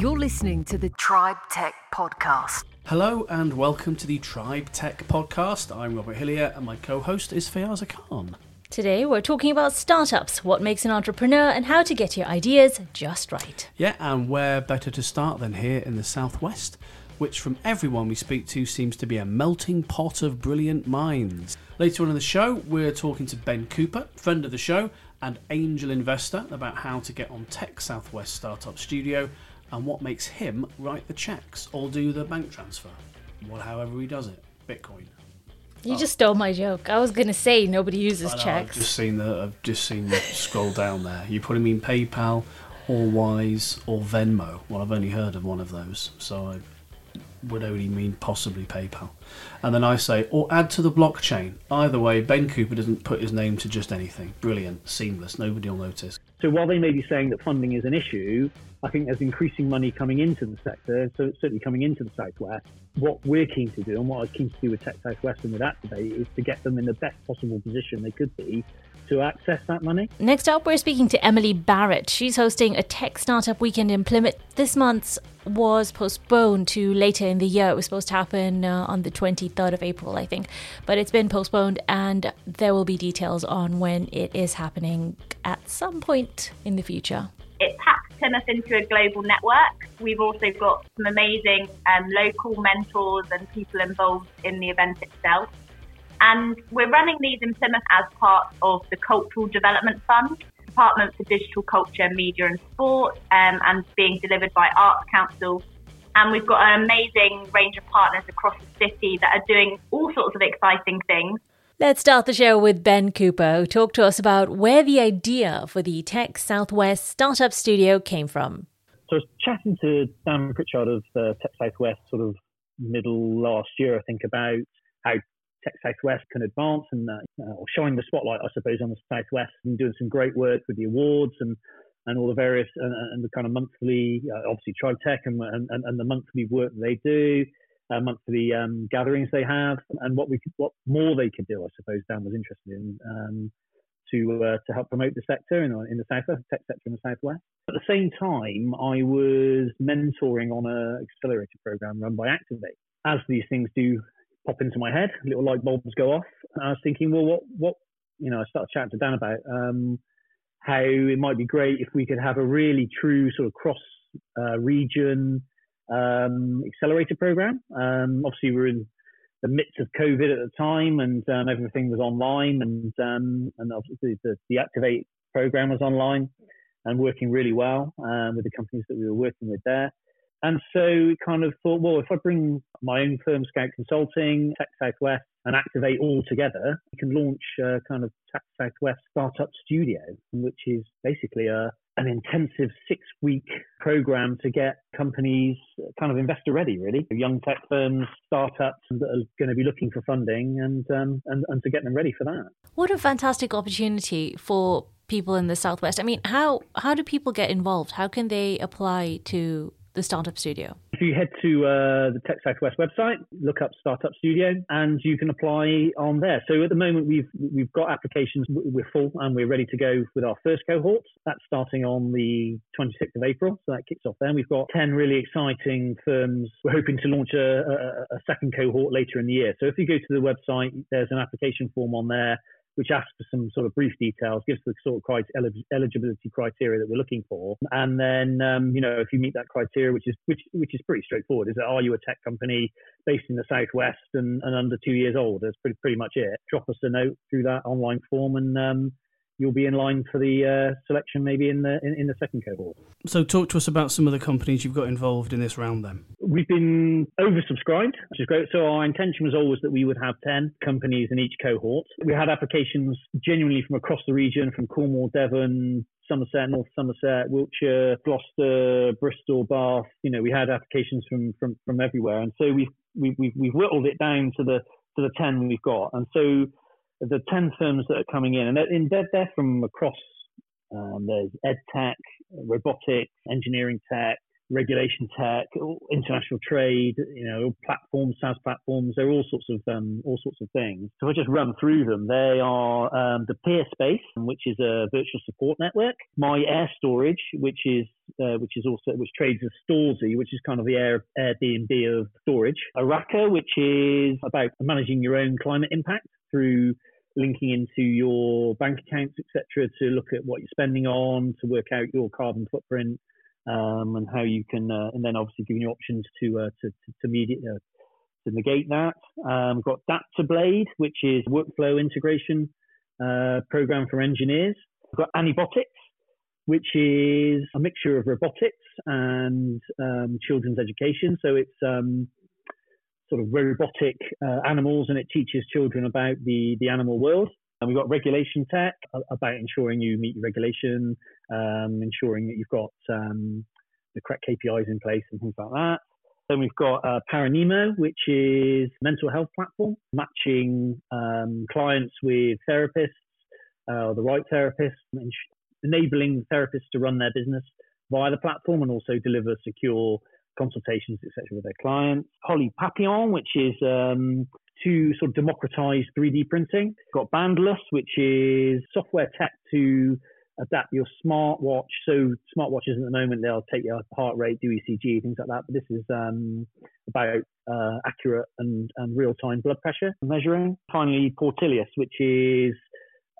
You're listening to the Tribe Tech Podcast. Hello and welcome to the Tribe Tech Podcast. I'm Robert Hillier and my co host is Fayaza Khan. Today we're talking about startups, what makes an entrepreneur, and how to get your ideas just right. Yeah, and where better to start than here in the Southwest, which from everyone we speak to seems to be a melting pot of brilliant minds. Later on in the show, we're talking to Ben Cooper, friend of the show and angel investor, about how to get on Tech Southwest Startup Studio and what makes him write the checks or do the bank transfer. Well, however he does it. Bitcoin. You oh. just stole my joke. I was gonna say nobody uses know, checks. I've just seen the. I've just seen the scroll down there. You probably mean PayPal, or Wise, or Venmo. Well, I've only heard of one of those, so I would only mean possibly PayPal. And then I say, or add to the blockchain. Either way, Ben Cooper doesn't put his name to just anything. Brilliant, seamless. Nobody will notice. So while they may be saying that funding is an issue, I think there's increasing money coming into the sector, so it's certainly coming into the Southwest. What we're keen to do and what I was keen to do with Tech Southwest and with Activate is to get them in the best possible position they could be to access that money. Next up, we're speaking to Emily Barrett. She's hosting a tech startup weekend in Plymouth. This month's was postponed to later in the year. It was supposed to happen uh, on the 23rd of April, I think, but it's been postponed, and there will be details on when it is happening at some point in the future. it taps Plymouth into a global network. We've also got some amazing um, local mentors and people involved in the event itself. And we're running these in Plymouth as part of the Cultural Development Fund, Department for Digital Culture, Media and Sport, um, and being delivered by Arts Council. And we've got an amazing range of partners across the city that are doing all sorts of exciting things. Let's start the show with Ben Cooper, who talked to us about where the idea for the Tech Southwest Startup Studio came from. So I was chatting to Dan Pritchard of uh, Tech Southwest sort of middle last year, I think, about how Tech Southwest can advance and uh, shine the spotlight, I suppose, on the Southwest and doing some great work with the awards and and all the various and, and the kind of monthly, uh, obviously Tribe Tech and, and and the monthly work they do, uh, monthly um, gatherings they have, and what we could, what more they could do. I suppose Dan was interested in. Um, to uh, to help promote the sector in, in the southwest, tech sector in the southwest. At the same time, I was mentoring on an accelerator program run by Activate. As these things do pop into my head, little light bulbs go off. I was thinking, well, what what you know, I started chatting to Dan about um, how it might be great if we could have a really true sort of cross uh, region um, accelerator program. Um, obviously, we're in the midst of COVID at the time, and um, everything was online, and um, and obviously the, the Activate program was online and working really well um, with the companies that we were working with there. And so we kind of thought, well, if I bring my own firm, Scout Consulting, Tech Southwest, and Activate all together, we can launch a kind of Tech Southwest Startup Studio, which is basically a an intensive six week program to get companies kind of investor ready, really. Young tech firms, startups that are going to be looking for funding and, um, and, and to get them ready for that. What a fantastic opportunity for people in the Southwest. I mean, how how do people get involved? How can they apply to the startup studio? If you head to uh, the Tech Southwest website, look up Startup Studio, and you can apply on there. So at the moment, we've we've got applications. We're full, and we're ready to go with our first cohort. That's starting on the 26th of April, so that kicks off then. We've got 10 really exciting firms. We're hoping to launch a, a, a second cohort later in the year. So if you go to the website, there's an application form on there which asks for some sort of brief details, gives the sort of eligibility criteria that we're looking for, and then um, you know if you meet that criteria, which is which which is pretty straightforward, is that are you a tech company based in the southwest and, and under two years old? That's pretty pretty much it. Drop us a note through that online form, and um, you'll be in line for the uh, selection maybe in the in, in the second cohort. So, talk to us about some of the companies you've got involved in this round then. We've been oversubscribed, which is great. So our intention was always that we would have 10 companies in each cohort. We had applications genuinely from across the region, from Cornwall, Devon, Somerset, North Somerset, Wiltshire, Gloucester, Bristol, Bath. You know, we had applications from from, from everywhere, and so we've we, we've we've whittled it down to the to the 10 we've got. And so the 10 firms that are coming in, and they're, they're, from across. Um, there's ed tech, robotics, engineering tech, regulation tech, international trade, you know, platforms, SaaS platforms. There are all sorts of um, all sorts of things. So if I just run through them, they are um, the Peer Space, which is a virtual support network. My Air Storage, which is uh, which is also which trades as Storzy, which is kind of the Air, Airbnb of storage. Oraka, which is about managing your own climate impact through linking into your bank accounts, etc., to look at what you're spending on, to work out your carbon footprint, um, and how you can, uh, and then obviously giving you options to uh, to to, to, media, uh, to negate that. Um, got Blade, which is workflow integration uh, program for engineers. We've got Anibotics, which is a mixture of robotics and um, children's education. So it's um, sort of robotic uh, animals, and it teaches children about the the animal world. And we've got regulation tech about ensuring you meet your regulation, um, ensuring that you've got um, the correct KPIs in place and things like that. Then we've got uh, Paranemo, which is mental health platform, matching um, clients with therapists, uh, the right therapists, enabling therapists to run their business via the platform and also deliver secure consultations, etc., with their clients. Holly Papillon, which is um, to sort of democratize 3D printing. Got Bandless, which is software tech to adapt your smartwatch. So smartwatches at the moment, they'll take your heart rate, do ECG, things like that. But this is um, about uh, accurate and, and real-time blood pressure measuring. Finally, Portilius, which is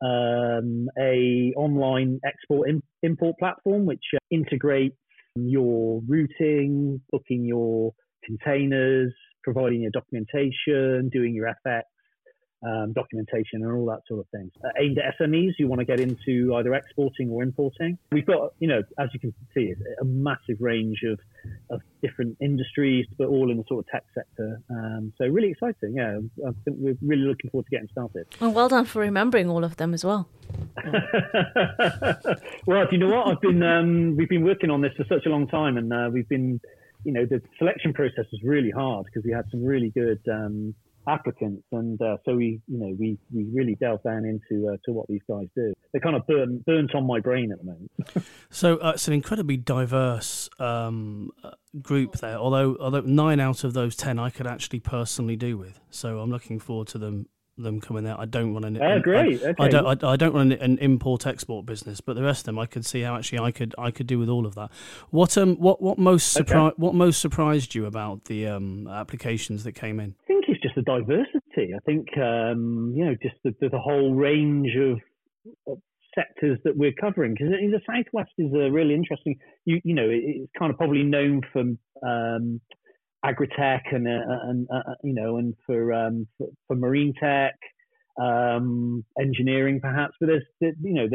um, a online export import platform which uh, integrates your routing, booking your containers, providing your documentation, doing your FX, um, documentation and all that sort of thing. Uh, aimed at SMEs who want to get into either exporting or importing. We've got, you know, as you can see, a massive range of, of different industries, but all in the sort of tech sector. Um, so really exciting. Yeah, I think we're really looking forward to getting started. Well, well done for remembering all of them as well. well, do you know what? I've been um, we've been working on this for such a long time, and uh, we've been, you know, the selection process was really hard because we had some really good um, applicants, and uh, so we, you know, we we really delve down into uh, to what these guys do. They're kind of burnt burnt on my brain at the moment. so uh, it's an incredibly diverse um, uh, group there. Although although nine out of those ten I could actually personally do with. So I'm looking forward to them them coming out. I don't want an. Oh, great. I, okay. I don't. I, I, don't want an, import export business, but the rest of them, I could see how actually I could I could do with all of that. What um what what most surpri- okay. what most surprised you about the um applications that came in? I think just the diversity. I think um you know just the the, whole range of, of sectors that we're covering because the southwest is a really interesting. You you know it's kind of probably known for um agritech and uh, and uh, uh, you know and for um, for, for marine tech um, engineering perhaps, but there's, you know,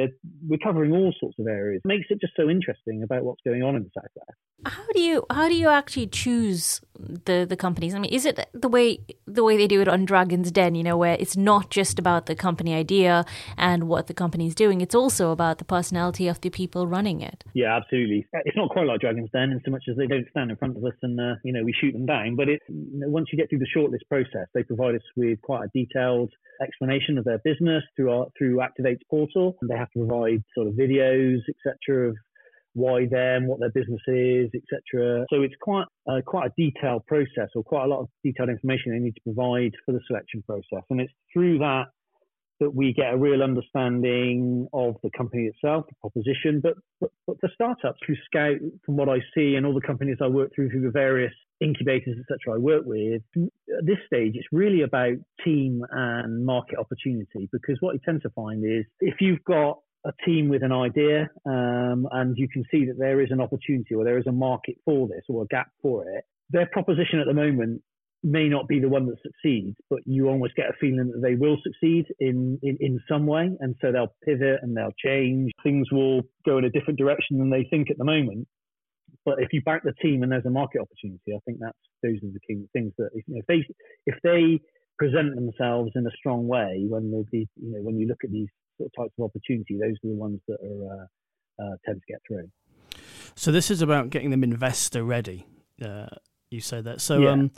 we're covering all sorts of areas. It makes it just so interesting about what's going on in the southwest. How do you how do you actually choose the the companies? I mean, is it the way the way they do it on Dragon's Den? You know, where it's not just about the company idea and what the company is doing; it's also about the personality of the people running it. Yeah, absolutely. It's not quite like Dragon's Den in so much as they don't stand in front of us and uh, you know we shoot them down. But it you know, once you get through the shortlist process, they provide us with quite a detailed explanation of their business through our, through Activate's portal. And they have to provide sort of videos, etc., of why them, what their business is, etc. So it's quite uh, quite a detailed process, or quite a lot of detailed information they need to provide for the selection process. And it's through that that we get a real understanding of the company itself, the proposition. But, but, but for startups, through Scout, from what I see, and all the companies I work through through the various incubators, etc., I work with, at this stage, it's really about team and market opportunity. Because what you tend to find is if you've got a team with an idea um, and you can see that there is an opportunity or there is a market for this or a gap for it, their proposition at the moment may not be the one that succeeds, but you almost get a feeling that they will succeed in, in, in some way. And so they'll pivot and they'll change. Things will go in a different direction than they think at the moment. But if you back the team and there's a market opportunity, I think that's those are the key things that if, you know, if they if they present themselves in a strong way when they you know when you look at these sort of types of opportunity, those are the ones that are uh, uh, tend to get through. So this is about getting them investor ready. Uh, you say that. So yeah. um,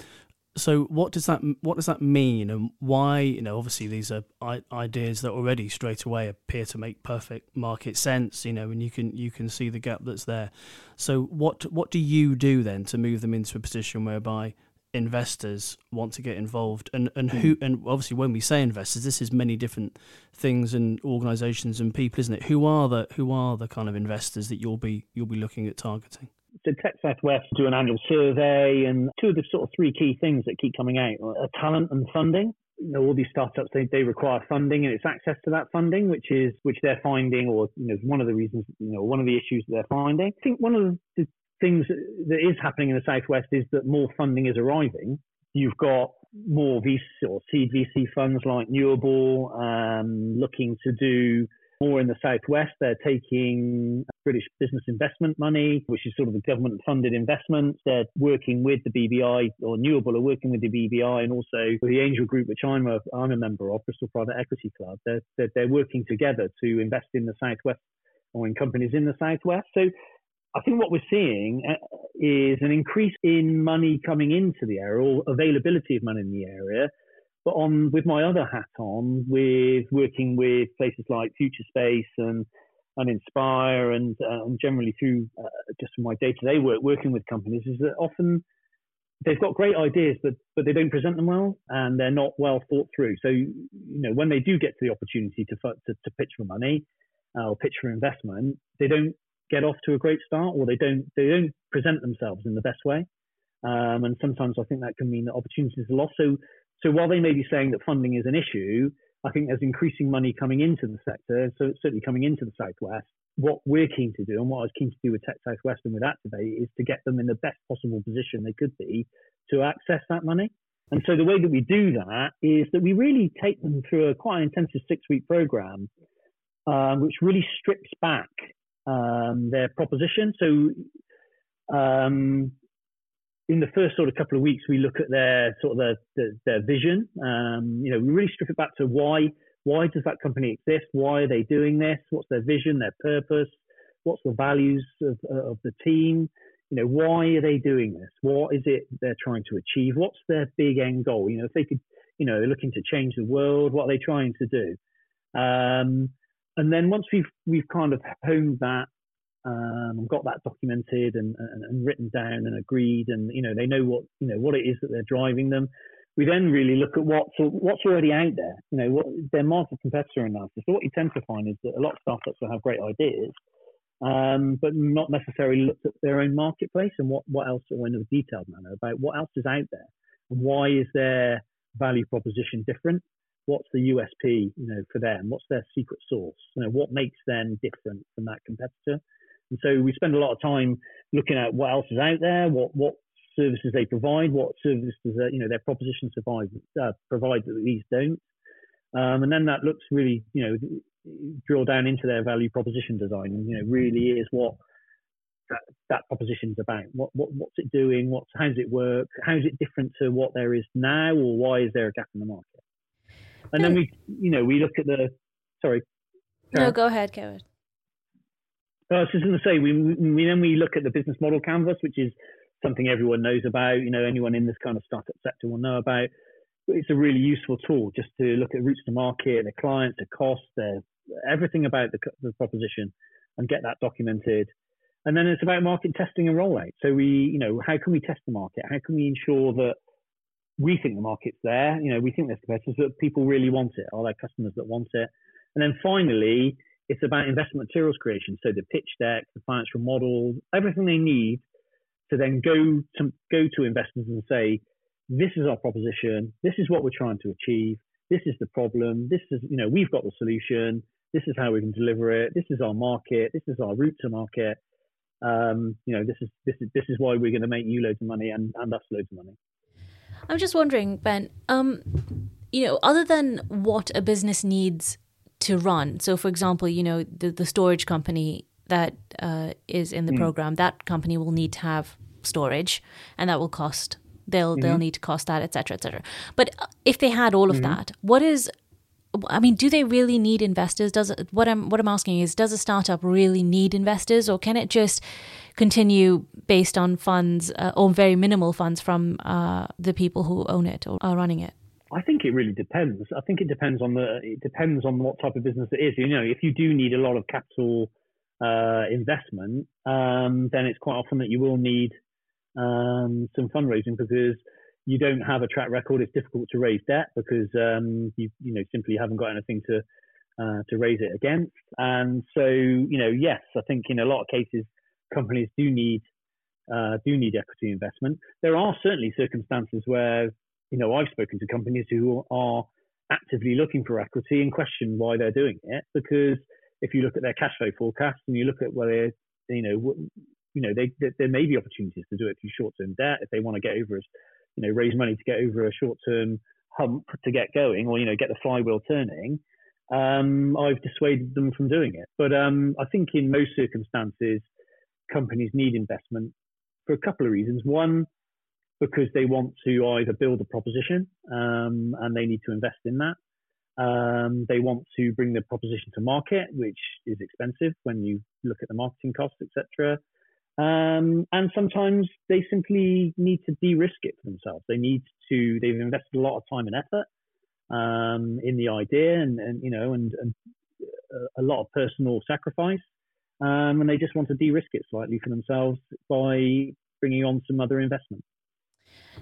so what does that what does that mean? And why you know obviously these are ideas that already straight away appear to make perfect market sense you know and you can you can see the gap that's there. So what what do you do then to move them into a position whereby investors want to get involved? And and who hmm. and obviously when we say investors this is many different things and organizations and people isn't it? Who are the who are the kind of investors that you'll be you'll be looking at targeting so Tech Southwest do an annual survey, and two of the sort of three key things that keep coming out are talent and funding. You know, all these startups they, they require funding, and it's access to that funding, which is which they're finding, or you know, one of the reasons, you know, one of the issues they're finding. I think one of the things that is happening in the southwest is that more funding is arriving. You've got more VC or seed VC funds like Newable um, looking to do more in the southwest. They're taking British business investment money, which is sort of the government funded investment. They're working with the BBI or Newable are working with the BBI and also the Angel Group, which I'm a, I'm a member of, Bristol Private Equity Club. They're, they're, they're working together to invest in the southwest or in companies in the southwest. So I think what we're seeing uh, is an increase in money coming into the area or availability of money in the area. But on with my other hat on, with working with places like Future Space and and Inspire, and, uh, and generally through uh, just my day-to-day work working with companies, is that often they've got great ideas, but but they don't present them well, and they're not well thought through. So you know when they do get to the opportunity to to, to pitch for money uh, or pitch for investment, they don't get off to a great start or they don't they don't present themselves in the best way. Um, and sometimes I think that can mean that opportunities are lost. So so while they may be saying that funding is an issue, I think there's increasing money coming into the sector, so it's certainly coming into the southwest. What we're keen to do, and what I was keen to do with Tech Southwest and with Activate, is to get them in the best possible position they could be to access that money. And so the way that we do that is that we really take them through a quite intensive six-week program, um, which really strips back um, their proposition. So um, in the first sort of couple of weeks, we look at their sort of their, their, their vision. Um, you know, we really strip it back to why why does that company exist? Why are they doing this? What's their vision, their purpose? What's the values of, of the team? You know, why are they doing this? What is it they're trying to achieve? What's their big end goal? You know, if they could, you know, looking to change the world, what are they trying to do? Um, and then once we've we've kind of honed that um, and got that documented and, and, and, written down and agreed, and you know they know what you know what it is that they're driving them. We then really look at what's what's already out there. You know what their market competitor analysis. So what you tend to find is that a lot of startups will have great ideas, um, but not necessarily looked at their own marketplace and what what else or in a detailed manner about what else is out there and why is their value proposition different what's the USP, you know, for them? What's their secret sauce? You know, what makes them different from that competitor? And so we spend a lot of time looking at what else is out there, what what services they provide, what services that you know their proposition survive, uh, provide that these don't, um, and then that looks really you know drill down into their value proposition design, and you know really is what that, that proposition is about. What, what what's it doing? What's how does it work? How is it different to what there is now, or why is there a gap in the market? And then we, you know, we look at the. Sorry. No, go ahead, Kevin. I was just going to say, we, we then we look at the business model canvas, which is something everyone knows about. You know, anyone in this kind of startup sector will know about. It's a really useful tool just to look at routes to market, their clients, their costs, everything about the, the proposition, and get that documented. And then it's about market testing and rollout. So we, you know, how can we test the market? How can we ensure that we think the market's there. You know, we think there's competitors, but people really want it. Are there customers that want it? And then finally, it's about investment materials creation. So the pitch deck, the financial models, everything they need to then go to go to investors and say, this is our proposition. This is what we're trying to achieve. This is the problem. This is, you know, we've got the solution. This is how we can deliver it. This is our market. This is our route to market. Um, you know, this is this is this is why we're going to make you loads of money and, and us loads of money. I'm just wondering, Ben, um, you know, other than what a business needs to run, so for example, you know, the, the storage company that uh, is in the mm. program, that company will need to have storage and that will cost they'll mm-hmm. they'll need to cost that etc etc but uh, if they had all of mm-hmm. that what is I mean, do they really need investors? Does it, what I'm what I'm asking is, does a startup really need investors, or can it just continue based on funds uh, or very minimal funds from uh, the people who own it or are running it? I think it really depends. I think it depends on the it depends on what type of business it is. You know, if you do need a lot of capital uh, investment, um, then it's quite often that you will need um, some fundraising because you don't have a track record, it's difficult to raise debt because um, you you know simply haven't got anything to uh, to raise it against. And so you know, yes, I think in a lot of cases companies do need uh, do need equity investment. There are certainly circumstances where you know I've spoken to companies who are actively looking for equity and question why they're doing it because if you look at their cash flow forecast and you look at whether you know you know they, they, there may be opportunities to do it through short-term debt if they want to get over you know raise money to get over a short-term hump to get going or you know get the flywheel turning um, I've dissuaded them from doing it. But um, I think in most circumstances companies need investment for a couple of reasons. One because they want to either build a proposition um, and they need to invest in that um, they want to bring the proposition to market, which is expensive when you look at the marketing costs, etc. Um, and sometimes they simply need to de-risk it for themselves. They need to. They've invested a lot of time and effort um, in the idea, and, and you know, and, and, a lot of personal sacrifice, um, and they just want to de-risk it slightly for themselves by bringing on some other investment.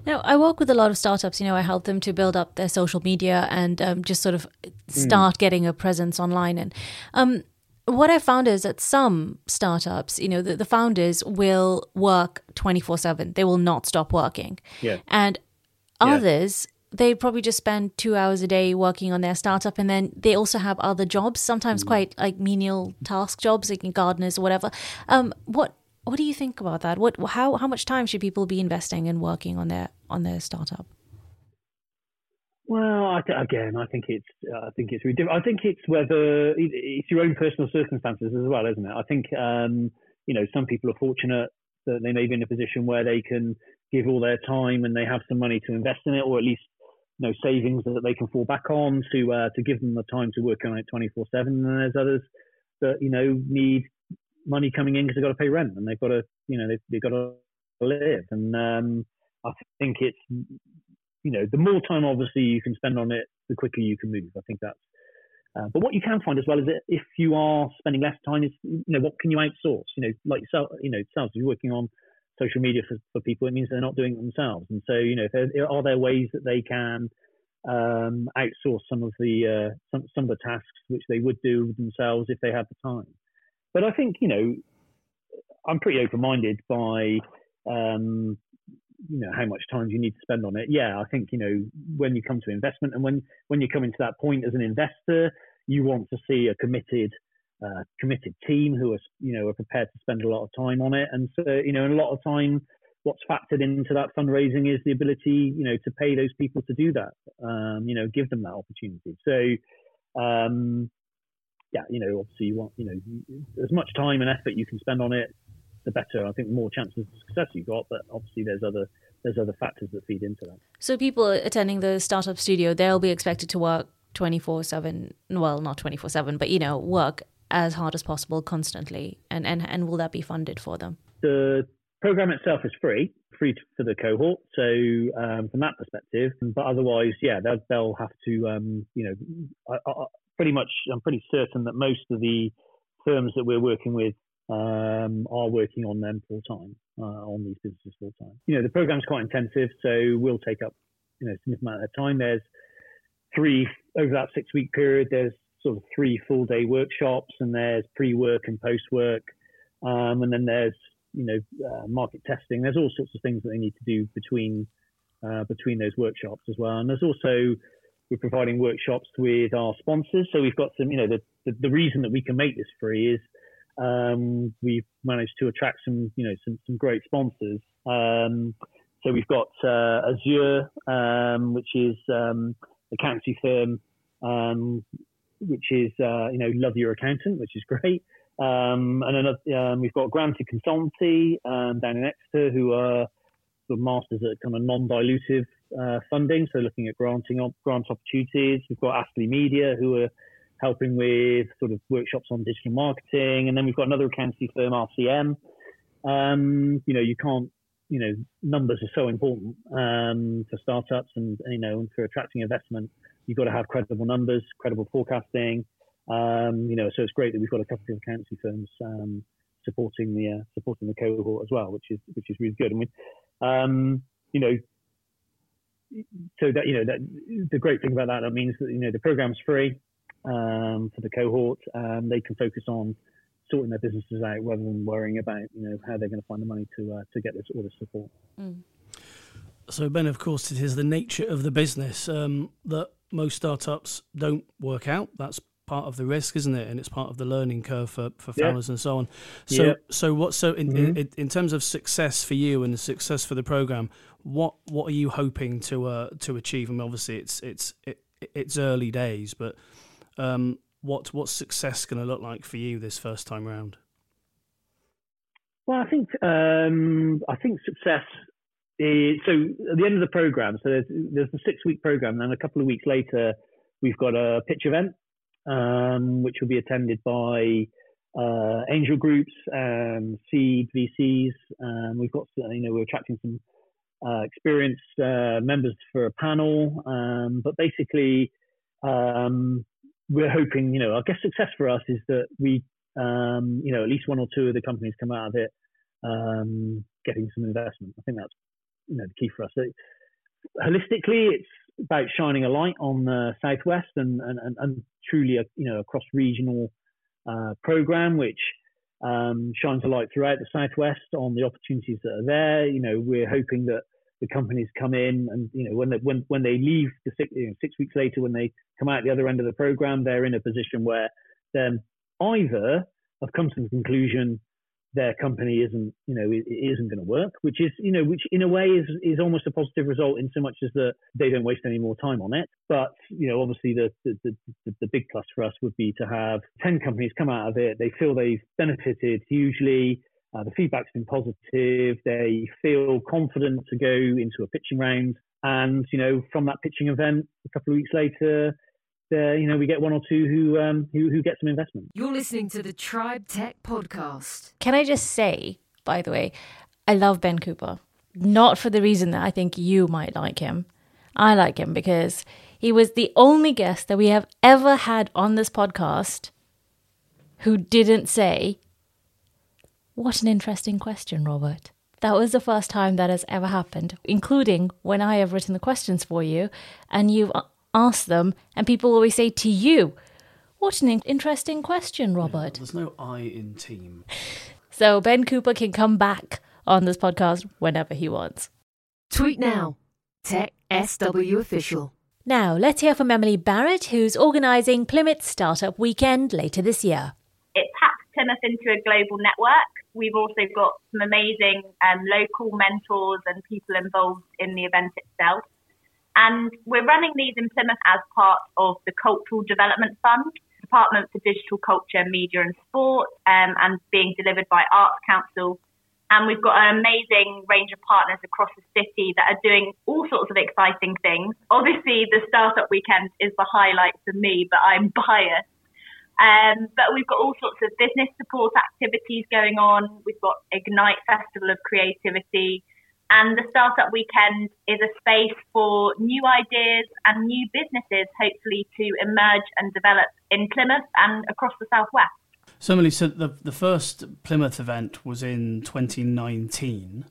Now, I work with a lot of startups. You know, I help them to build up their social media and um, just sort of start mm. getting a presence online. And um, what I found is that some startups, you know, the, the founders will work 24 7. They will not stop working. Yeah. And others, yeah. they probably just spend two hours a day working on their startup. And then they also have other jobs, sometimes mm. quite like menial task jobs, like gardeners or whatever. Um, what what do you think about that? What how how much time should people be investing in working on their on their startup? Well, I th- again, I think it's I think it's really I think it's whether it's your own personal circumstances as well, isn't it? I think um, you know some people are fortunate that they may be in a position where they can give all their time and they have some money to invest in it, or at least you know savings that they can fall back on to uh, to give them the time to work on it 24 seven. And there's others that you know need money coming in because they've got to pay rent and they've got to, you know, they've, they've got to live. And um, I think it's, you know, the more time obviously you can spend on it, the quicker you can move. I think that's. Uh, but what you can find as well is that if you are spending less time, is you know what can you outsource? You know, like yourself, you know, yourself, you're working on social media for, for people, it means they're not doing it themselves. And so, you know, there, are there ways that they can um, outsource some of the uh, some some of the tasks which they would do themselves if they had the time? But I think you know, I'm pretty open-minded by um, you know how much time you need to spend on it. Yeah, I think you know when you come to investment and when when you come into that point as an investor, you want to see a committed uh, committed team who are you know are prepared to spend a lot of time on it. And so you know, a lot of time, what's factored into that fundraising is the ability you know to pay those people to do that. Um, you know, give them that opportunity. So um, yeah, you know, obviously you want, you know, as much time and effort you can spend on it, the better. I think the more chances of success you got, but obviously there's other there's other factors that feed into that. So people attending the startup studio, they'll be expected to work 24/7, well, not 24/7, but you know, work as hard as possible constantly. And and and will that be funded for them? The program itself is free, free for the cohort. So um, from that perspective, but otherwise, yeah, they'll, they'll have to, um, you know, I, I, pretty much, I'm pretty certain that most of the firms that we're working with um, are working on them full time, uh, on these businesses full time. You know, the program's quite intensive, so we'll take up, you know, a significant amount of time. There's three, over that six week period, there's sort of three full day workshops, and there's pre work and post work. Um, and then there's, you know, uh, market testing. There's all sorts of things that they need to do between uh, between those workshops as well. And there's also we're providing workshops with our sponsors. So we've got some, you know, the, the, the reason that we can make this free is um, we've managed to attract some, you know, some, some great sponsors. Um, so we've got uh, Azure, um, which is um, accountancy firm, um, which is, uh, you know, love your accountant, which is great. Um, and another, um, we've got Granted Consultancy down in Exeter, who are sort of masters at kind of non-dilutive uh, funding, so looking at granting op- grant opportunities. We've got Astley Media, who are helping with sort of workshops on digital marketing, and then we've got another accountancy firm, RCM. Um, you know, you can't, you know, numbers are so important um, for startups, and you know, for attracting investment, you've got to have credible numbers, credible forecasting. Um, you know, so it's great that we've got a couple of accountancy firms um, supporting the uh, supporting the cohort as well, which is which is really good. And we, um, you know, so that you know that the great thing about that that means that you know the program's free um, for the cohort. Um, they can focus on sorting their businesses out rather than worrying about you know how they're going to find the money to uh, to get this all this support. Mm. So Ben, of course, it is the nature of the business um, that most startups don't work out. That's part of the risk, isn't it? And it's part of the learning curve for, for founders yeah. and so on. So yeah. so what so in, mm-hmm. in, in terms of success for you and success for the program, what what are you hoping to uh, to achieve? I mean, obviously it's it's it, it's early days, but um, what what's success going to look like for you this first time round? Well, I think um, I think success is so at the end of the program. So there's there's a six week program, and then a couple of weeks later, we've got a pitch event um, which will be attended by uh, angel groups, um, seed VCs. Um, we've got, you know, we're attracting some uh, experienced uh, members for a panel. Um, but basically, um, we're hoping, you know, I guess success for us is that we, um, you know, at least one or two of the companies come out of it getting some investment. I think that's, you know, the key for us. So, holistically, it's about shining a light on the southwest and and, and, truly a you know a cross regional uh, program which um, shines a light throughout the southwest on the opportunities that are there. You know, we're hoping that the companies come in and you know when they when when they leave the six, you know, six weeks later when they come out the other end of the program, they're in a position where then either have come to the conclusion their company isn't, you know, it, isn't going to work, which is, you know, which in a way is is almost a positive result in so much as that they don't waste any more time on it. But you know, obviously the the, the, the big plus for us would be to have ten companies come out of it. They feel they've benefited hugely. Uh, the feedback's been positive. They feel confident to go into a pitching round. And, you know, from that pitching event, a couple of weeks later, uh, you know, we get one or two who, um, who who get some investment. You're listening to the Tribe Tech podcast. Can I just say, by the way, I love Ben Cooper. Not for the reason that I think you might like him. I like him because he was the only guest that we have ever had on this podcast who didn't say, What an interesting question, Robert. That was the first time that has ever happened, including when I have written the questions for you and you've ask them, and people always say to you, What an interesting question, Robert. Yeah, there's no I in team. So Ben Cooper can come back on this podcast whenever he wants. Tweet now, Tech SW Official. Now, let's hear from Emily Barrett, who's organising Plymouth Startup Weekend later this year. It packs Plymouth into a global network. We've also got some amazing um, local mentors and people involved in the event itself. And we're running these in Plymouth as part of the Cultural Development Fund, Department for Digital Culture, Media and Sport, um, and being delivered by Arts Council. And we've got an amazing range of partners across the city that are doing all sorts of exciting things. Obviously, the Startup Weekend is the highlight for me, but I'm biased. Um, but we've got all sorts of business support activities going on. We've got Ignite Festival of Creativity. And the Startup Weekend is a space for new ideas and new businesses, hopefully, to emerge and develop in Plymouth and across the southwest. So, Emily, so the, the first Plymouth event was in 2019.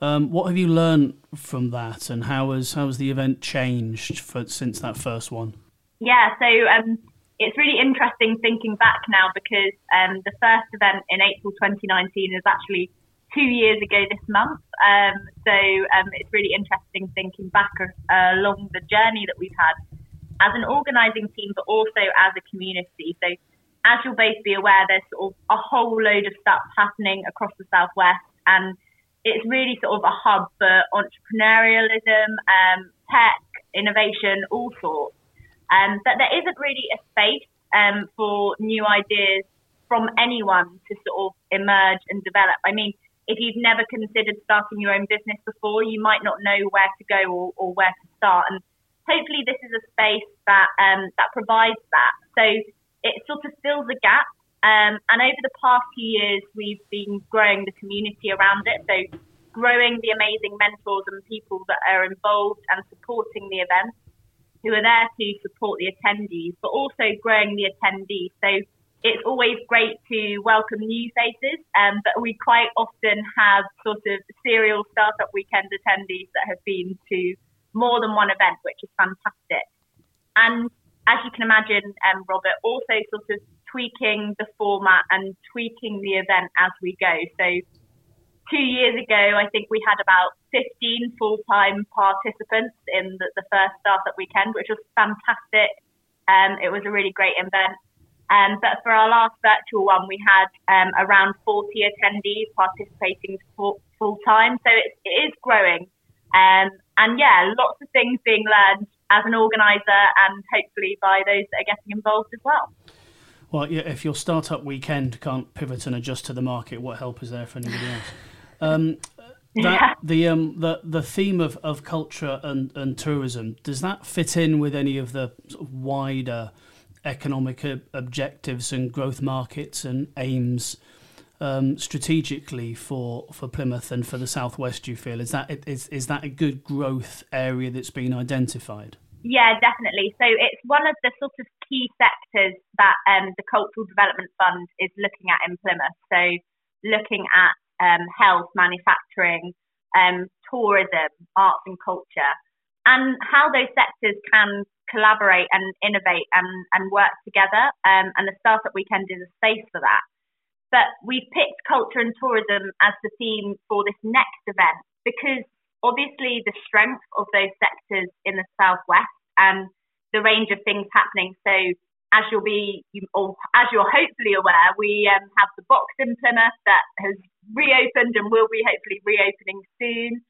Um, what have you learned from that, and how has how has the event changed for, since that first one? Yeah, so um, it's really interesting thinking back now because um, the first event in April 2019 is actually two years ago this month. Um, so um, it's really interesting thinking back uh, along the journey that we've had as an organising team, but also as a community. So as you'll both be aware, there's sort of a whole load of stuff happening across the southwest, and it's really sort of a hub for entrepreneurialism, um, tech, innovation, all sorts. Um, but there isn't really a space um, for new ideas from anyone to sort of emerge and develop. I mean, if you've never considered starting your own business before, you might not know where to go or, or where to start. And hopefully, this is a space that um, that provides that. So it sort of fills a gap. Um, and over the past few years, we've been growing the community around it. So growing the amazing mentors and people that are involved and supporting the event, who are there to support the attendees, but also growing the attendees. So it's always great to welcome new faces, um, but we quite often have sort of serial startup weekend attendees that have been to more than one event, which is fantastic. And as you can imagine, um, Robert, also sort of tweaking the format and tweaking the event as we go. So two years ago, I think we had about 15 full-time participants in the, the first startup weekend, which was fantastic. Um, it was a really great event. Um, but for our last virtual one, we had um, around 40 attendees participating full time. So it, it is growing. Um, and yeah, lots of things being learned as an organizer and hopefully by those that are getting involved as well. Well, yeah, if your startup weekend can't pivot and adjust to the market, what help is there for anybody else? Um, that, the um the the theme of, of culture and, and tourism does that fit in with any of the sort of wider economic objectives and growth markets and aims um, strategically for, for Plymouth and for the southwest? You feel is that is is that a good growth area that's been identified? Yeah, definitely. So it's one of the sort of key sectors that um, the Cultural Development Fund is looking at in Plymouth. So looking at um, health, manufacturing, um, tourism, arts and culture, and how those sectors can collaborate and innovate and, and work together. Um, and the Startup Weekend is a space for that. But we've picked culture and tourism as the theme for this next event because obviously the strength of those sectors in the southwest and the range of things happening. So as you'll be, or as you're hopefully aware, we um, have the box in Plymouth that has reopened and will be hopefully reopening soon.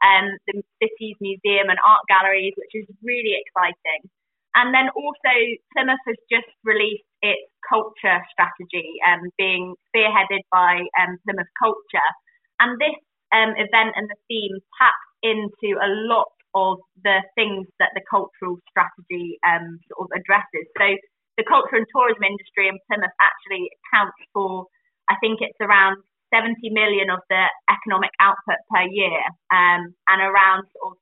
Um, the city's museum and art galleries, which is really exciting. And then also, Plymouth has just released its culture strategy, um, being spearheaded by um, Plymouth Culture. And this um, event and the theme taps into a lot of the things that the cultural strategy um, sort of addresses. So the culture and tourism industry in Plymouth actually accounts for, I think it's around 70 million of the economic output per year, um, and around sort of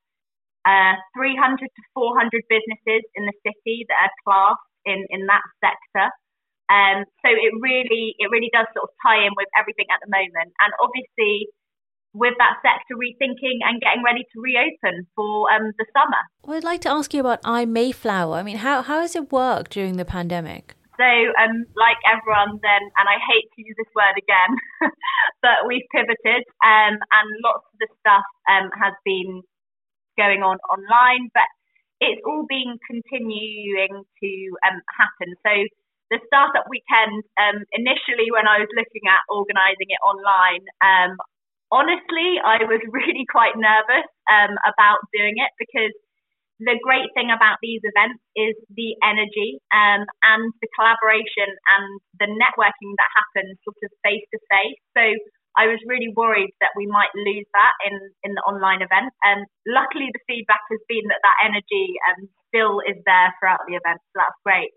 uh, 300 to 400 businesses in the city that are classed in, in that sector. Um, so it really it really does sort of tie in with everything at the moment, and obviously with that sector rethinking and getting ready to reopen for um, the summer. Well, I'd like to ask you about iMayflower. I mean, how how has it worked during the pandemic? So, um, like everyone, then, and I hate to use this word again, but we've pivoted, um, and lots of the stuff um, has been going on online, but it's all been continuing to um, happen. So the startup weekend, um, initially when I was looking at organising it online, um, honestly, I was really quite nervous about doing it because the great thing about these events is the energy um, and the collaboration and the networking that happens sort of face to face. So I was really worried that we might lose that in, in the online event. And luckily, the feedback has been that that energy um, still is there throughout the event. So that's great.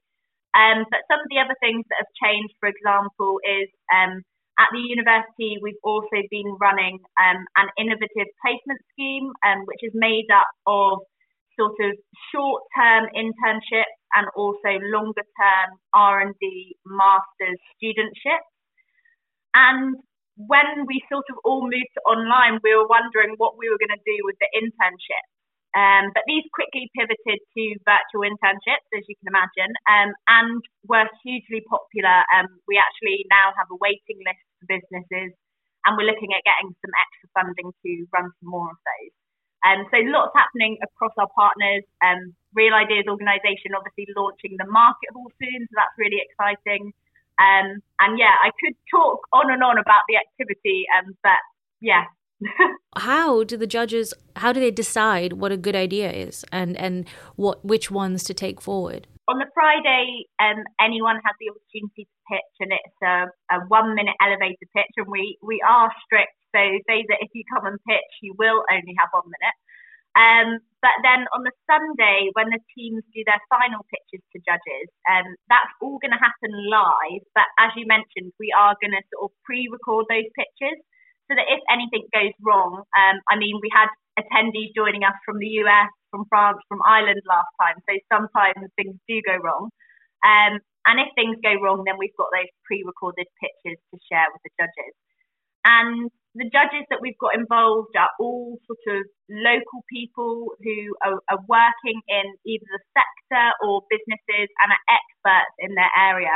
Um, but some of the other things that have changed, for example, is um, at the university, we've also been running um, an innovative placement scheme, um, which is made up of sort of short-term internships and also longer-term R&D master's studentships. And when we sort of all moved to online, we were wondering what we were going to do with the internships. Um, but these quickly pivoted to virtual internships, as you can imagine, um, and were hugely popular. Um, we actually now have a waiting list for businesses, and we're looking at getting some extra funding to run some more of those. Um, so lots happening across our partners. Um, Real Ideas organisation obviously launching the market hall soon, so that's really exciting. Um, and yeah, I could talk on and on about the activity, um, but yeah. how do the judges? How do they decide what a good idea is, and and what which ones to take forward? On the Friday, um, anyone has the opportunity to pitch, and it's a, a one minute elevator pitch, and we we are strict. So say that if you come and pitch, you will only have one minute. Um, but then on the Sunday, when the teams do their final pitches to judges, um, that's all going to happen live. But as you mentioned, we are going to sort of pre-record those pitches so that if anything goes wrong, um, I mean, we had attendees joining us from the US, from France, from Ireland last time. So sometimes things do go wrong. Um, and if things go wrong, then we've got those pre-recorded pitches to share with the judges. And the judges that we've got involved are all sort of local people who are, are working in either the sector or businesses and are experts in their area.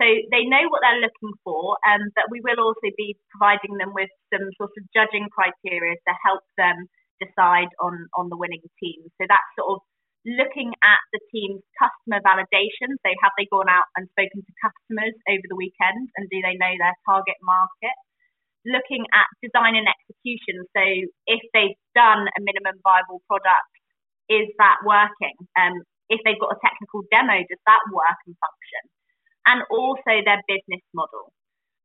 So they know what they're looking for, and um, that we will also be providing them with some sort of judging criteria to help them decide on, on the winning team. So that's sort of looking at the team's customer validation. So have they gone out and spoken to customers over the weekend, and do they know their target market? Looking at design and execution. So if they've done a minimum viable product, is that working? Um, if they've got a technical demo, does that work and function? And also their business model.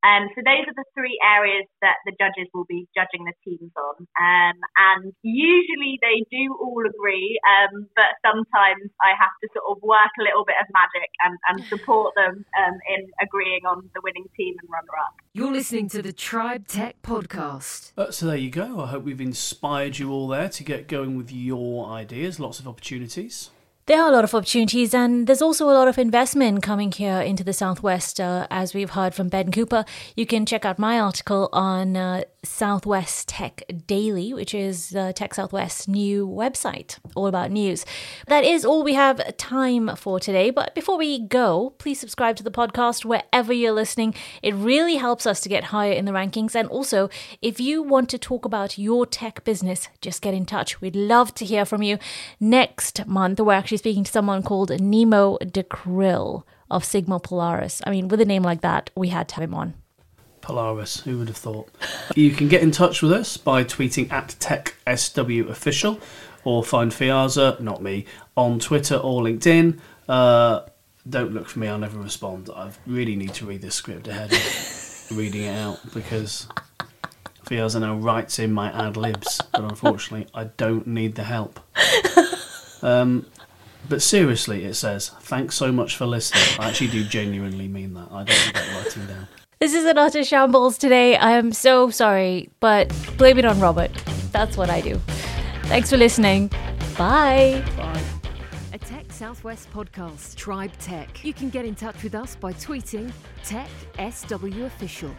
Um, so those are the three areas that the judges will be judging the teams on. Um, and usually they do all agree, um, but sometimes I have to sort of work a little bit of magic and, and support them um, in agreeing on the winning team and runner-up. You're listening to the Tribe Tech Podcast. Uh, so there you go. I hope we've inspired you all there to get going with your ideas. Lots of opportunities. There are a lot of opportunities, and there's also a lot of investment coming here into the Southwest, uh, as we've heard from Ben Cooper. You can check out my article on uh, Southwest Tech Daily, which is uh, Tech Southwest's new website, all about news. That is all we have time for today. But before we go, please subscribe to the podcast wherever you're listening. It really helps us to get higher in the rankings. And also, if you want to talk about your tech business, just get in touch. We'd love to hear from you. Next month, we're actually speaking to someone called Nemo de Krill of Sigma Polaris. I mean, with a name like that, we had to have him on. Polaris, who would have thought? you can get in touch with us by tweeting at TechSWOfficial or find Fiaza, not me, on Twitter or LinkedIn. Uh, don't look for me, I'll never respond. I really need to read this script ahead of reading it out because Fiaza now writes in my ad libs, but unfortunately, I don't need the help. Um, but seriously, it says, thanks so much for listening. I actually do genuinely mean that. I don't regret writing down. This is an utter shambles today. I am so sorry, but blame it on Robert. That's what I do. Thanks for listening. Bye. Bye. A Tech Southwest podcast, Tribe Tech. You can get in touch with us by tweeting Tech SW Official.